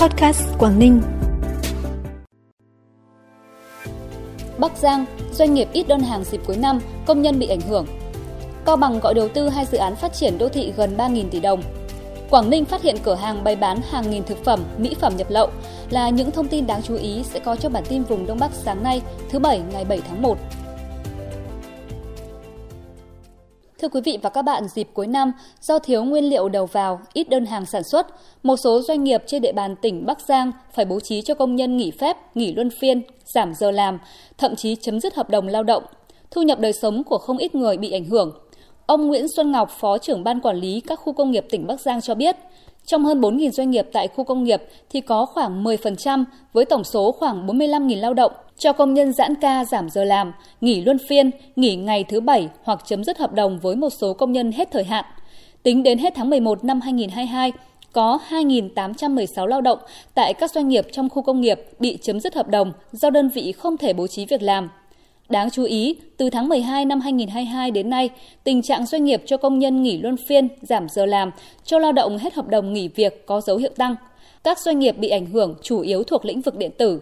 Podcast Quảng Ninh. Bắc Giang, doanh nghiệp ít đơn hàng dịp cuối năm, công nhân bị ảnh hưởng. Cao Bằng gọi đầu tư hai dự án phát triển đô thị gần 3.000 tỷ đồng. Quảng Ninh phát hiện cửa hàng bày bán hàng nghìn thực phẩm, mỹ phẩm nhập lậu là những thông tin đáng chú ý sẽ có trong bản tin vùng Đông Bắc sáng nay, thứ Bảy ngày 7 tháng 1. Thưa quý vị và các bạn, dịp cuối năm, do thiếu nguyên liệu đầu vào, ít đơn hàng sản xuất, một số doanh nghiệp trên địa bàn tỉnh Bắc Giang phải bố trí cho công nhân nghỉ phép, nghỉ luân phiên, giảm giờ làm, thậm chí chấm dứt hợp đồng lao động. Thu nhập đời sống của không ít người bị ảnh hưởng. Ông Nguyễn Xuân Ngọc, Phó trưởng Ban Quản lý các khu công nghiệp tỉnh Bắc Giang cho biết, trong hơn 4.000 doanh nghiệp tại khu công nghiệp thì có khoảng 10% với tổng số khoảng 45.000 lao động cho công nhân giãn ca giảm giờ làm, nghỉ luân phiên, nghỉ ngày thứ bảy hoặc chấm dứt hợp đồng với một số công nhân hết thời hạn. Tính đến hết tháng 11 năm 2022, có 2.816 lao động tại các doanh nghiệp trong khu công nghiệp bị chấm dứt hợp đồng do đơn vị không thể bố trí việc làm. Đáng chú ý, từ tháng 12 năm 2022 đến nay, tình trạng doanh nghiệp cho công nhân nghỉ luân phiên, giảm giờ làm, cho lao động hết hợp đồng nghỉ việc có dấu hiệu tăng. Các doanh nghiệp bị ảnh hưởng chủ yếu thuộc lĩnh vực điện tử,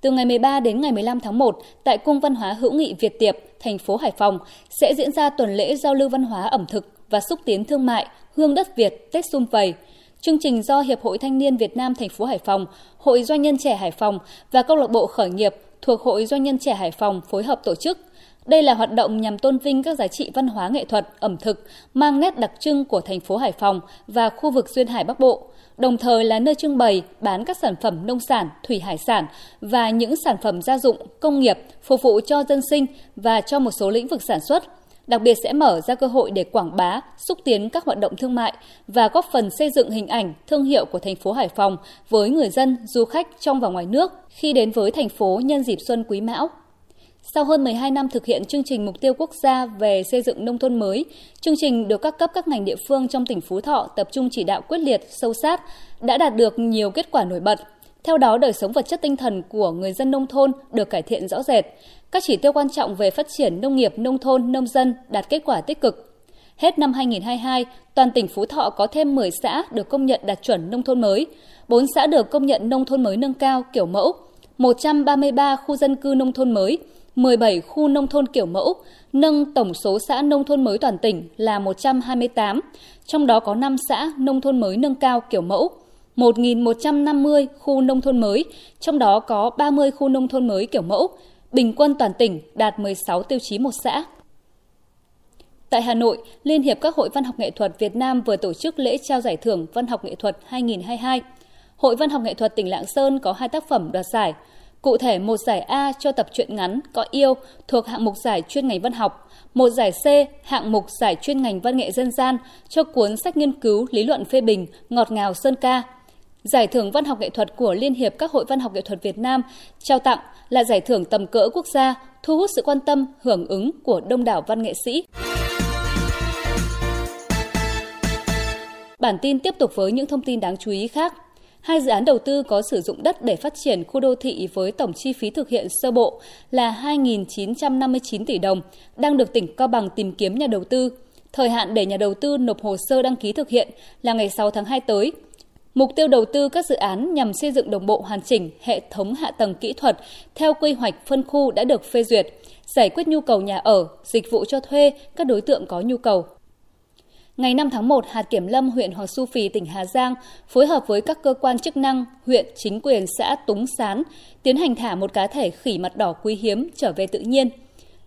từ ngày 13 đến ngày 15 tháng 1, tại Cung Văn hóa Hữu nghị Việt Tiệp, thành phố Hải Phòng sẽ diễn ra tuần lễ giao lưu văn hóa ẩm thực và xúc tiến thương mại Hương đất Việt Tết Xung Vầy. Chương trình do Hiệp hội Thanh niên Việt Nam thành phố Hải Phòng, Hội Doanh nhân trẻ Hải Phòng và câu lạc bộ khởi nghiệp thuộc Hội Doanh nhân trẻ Hải Phòng phối hợp tổ chức. Đây là hoạt động nhằm tôn vinh các giá trị văn hóa nghệ thuật, ẩm thực mang nét đặc trưng của thành phố Hải Phòng và khu vực duyên hải Bắc Bộ đồng thời là nơi trưng bày bán các sản phẩm nông sản, thủy hải sản và những sản phẩm gia dụng, công nghiệp phục vụ cho dân sinh và cho một số lĩnh vực sản xuất. Đặc biệt sẽ mở ra cơ hội để quảng bá, xúc tiến các hoạt động thương mại và góp phần xây dựng hình ảnh, thương hiệu của thành phố Hải Phòng với người dân, du khách trong và ngoài nước khi đến với thành phố nhân dịp Xuân Quý Mão. Sau hơn 12 năm thực hiện chương trình mục tiêu quốc gia về xây dựng nông thôn mới, chương trình được các cấp các ngành địa phương trong tỉnh Phú Thọ tập trung chỉ đạo quyết liệt, sâu sát, đã đạt được nhiều kết quả nổi bật. Theo đó, đời sống vật chất tinh thần của người dân nông thôn được cải thiện rõ rệt. Các chỉ tiêu quan trọng về phát triển nông nghiệp, nông thôn, nông dân đạt kết quả tích cực. Hết năm 2022, toàn tỉnh Phú Thọ có thêm 10 xã được công nhận đạt chuẩn nông thôn mới, 4 xã được công nhận nông thôn mới nâng cao kiểu mẫu, 133 khu dân cư nông thôn mới, 17 khu nông thôn kiểu mẫu, nâng tổng số xã nông thôn mới toàn tỉnh là 128, trong đó có 5 xã nông thôn mới nâng cao kiểu mẫu, 1.150 khu nông thôn mới, trong đó có 30 khu nông thôn mới kiểu mẫu, bình quân toàn tỉnh đạt 16 tiêu chí một xã. Tại Hà Nội, Liên hiệp các hội văn học nghệ thuật Việt Nam vừa tổ chức lễ trao giải thưởng Văn học nghệ thuật 2022. Hội Văn học nghệ thuật tỉnh Lạng Sơn có hai tác phẩm đoạt giải – Cụ thể, một giải A cho tập truyện ngắn Có yêu thuộc hạng mục giải chuyên ngành văn học, một giải C hạng mục giải chuyên ngành văn nghệ dân gian cho cuốn sách nghiên cứu lý luận phê bình Ngọt ngào Sơn ca. Giải thưởng văn học nghệ thuật của Liên hiệp các hội văn học nghệ thuật Việt Nam trao tặng là giải thưởng tầm cỡ quốc gia, thu hút sự quan tâm, hưởng ứng của đông đảo văn nghệ sĩ. Bản tin tiếp tục với những thông tin đáng chú ý khác. Hai dự án đầu tư có sử dụng đất để phát triển khu đô thị với tổng chi phí thực hiện sơ bộ là 2.959 tỷ đồng, đang được tỉnh Cao Bằng tìm kiếm nhà đầu tư. Thời hạn để nhà đầu tư nộp hồ sơ đăng ký thực hiện là ngày 6 tháng 2 tới. Mục tiêu đầu tư các dự án nhằm xây dựng đồng bộ hoàn chỉnh hệ thống hạ tầng kỹ thuật theo quy hoạch phân khu đã được phê duyệt, giải quyết nhu cầu nhà ở, dịch vụ cho thuê các đối tượng có nhu cầu. Ngày 5 tháng 1, hạt kiểm lâm huyện Hoàng Su Phì, tỉnh Hà Giang phối hợp với các cơ quan chức năng, huyện, chính quyền xã Túng Sán tiến hành thả một cá thể khỉ mặt đỏ quý hiếm trở về tự nhiên.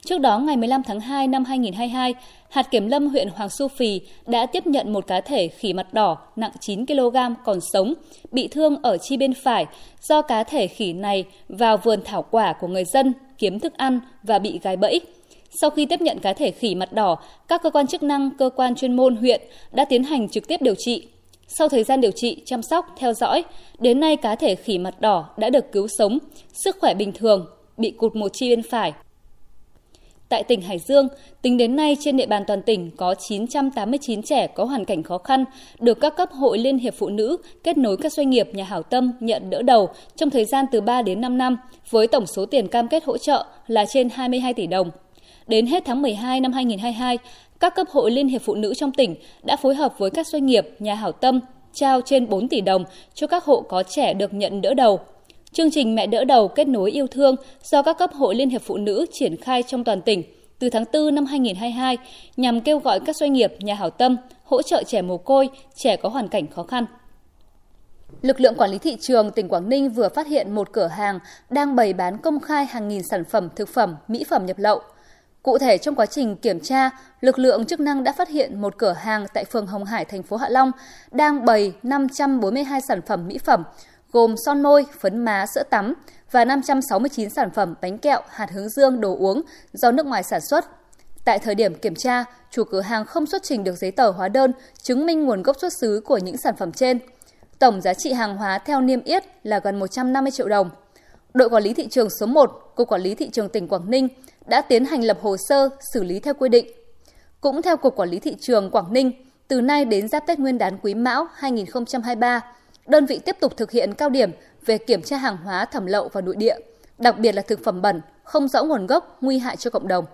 Trước đó, ngày 15 tháng 2 năm 2022, hạt kiểm lâm huyện Hoàng Su Phì đã tiếp nhận một cá thể khỉ mặt đỏ nặng 9 kg còn sống, bị thương ở chi bên phải do cá thể khỉ này vào vườn thảo quả của người dân kiếm thức ăn và bị gái bẫy. Sau khi tiếp nhận cá thể khỉ mặt đỏ, các cơ quan chức năng, cơ quan chuyên môn huyện đã tiến hành trực tiếp điều trị. Sau thời gian điều trị, chăm sóc, theo dõi, đến nay cá thể khỉ mặt đỏ đã được cứu sống, sức khỏe bình thường, bị cụt một chi bên phải. Tại tỉnh Hải Dương, tính đến nay trên địa bàn toàn tỉnh có 989 trẻ có hoàn cảnh khó khăn được các cấp hội Liên hiệp Phụ nữ kết nối các doanh nghiệp nhà hảo tâm nhận đỡ đầu trong thời gian từ 3 đến 5 năm với tổng số tiền cam kết hỗ trợ là trên 22 tỷ đồng. Đến hết tháng 12 năm 2022, các cấp hội Liên hiệp Phụ nữ trong tỉnh đã phối hợp với các doanh nghiệp, nhà hảo tâm trao trên 4 tỷ đồng cho các hộ có trẻ được nhận đỡ đầu. Chương trình Mẹ đỡ đầu kết nối yêu thương do các cấp hội Liên hiệp Phụ nữ triển khai trong toàn tỉnh từ tháng 4 năm 2022 nhằm kêu gọi các doanh nghiệp, nhà hảo tâm hỗ trợ trẻ mồ côi, trẻ có hoàn cảnh khó khăn. Lực lượng quản lý thị trường tỉnh Quảng Ninh vừa phát hiện một cửa hàng đang bày bán công khai hàng nghìn sản phẩm thực phẩm, mỹ phẩm nhập lậu. Cụ thể trong quá trình kiểm tra, lực lượng chức năng đã phát hiện một cửa hàng tại phường Hồng Hải, thành phố Hạ Long đang bày 542 sản phẩm mỹ phẩm gồm son môi, phấn má, sữa tắm và 569 sản phẩm bánh kẹo, hạt hướng dương, đồ uống do nước ngoài sản xuất. Tại thời điểm kiểm tra, chủ cửa hàng không xuất trình được giấy tờ hóa đơn chứng minh nguồn gốc xuất xứ của những sản phẩm trên. Tổng giá trị hàng hóa theo niêm yết là gần 150 triệu đồng. Đội quản lý thị trường số 1, Cục Quản lý Thị trường tỉnh Quảng Ninh đã tiến hành lập hồ sơ xử lý theo quy định. Cũng theo Cục Quản lý Thị trường Quảng Ninh, từ nay đến giáp Tết Nguyên đán Quý Mão 2023, đơn vị tiếp tục thực hiện cao điểm về kiểm tra hàng hóa thẩm lậu vào nội địa, đặc biệt là thực phẩm bẩn, không rõ nguồn gốc, nguy hại cho cộng đồng.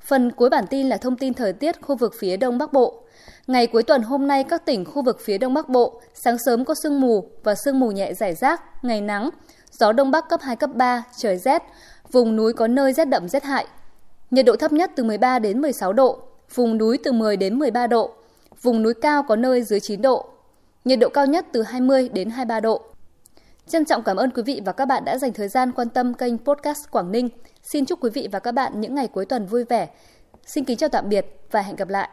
Phần cuối bản tin là thông tin thời tiết khu vực phía Đông Bắc Bộ. Ngày cuối tuần hôm nay các tỉnh khu vực phía Đông Bắc Bộ sáng sớm có sương mù và sương mù nhẹ rải rác, ngày nắng, gió Đông Bắc cấp 2, cấp 3, trời rét, vùng núi có nơi rét đậm rét hại. Nhiệt độ thấp nhất từ 13 đến 16 độ, vùng núi từ 10 đến 13 độ, vùng núi cao có nơi dưới 9 độ. Nhiệt độ cao nhất từ 20 đến 23 độ. Trân trọng cảm ơn quý vị và các bạn đã dành thời gian quan tâm kênh Podcast Quảng Ninh. Xin chúc quý vị và các bạn những ngày cuối tuần vui vẻ. Xin kính chào tạm biệt và hẹn gặp lại.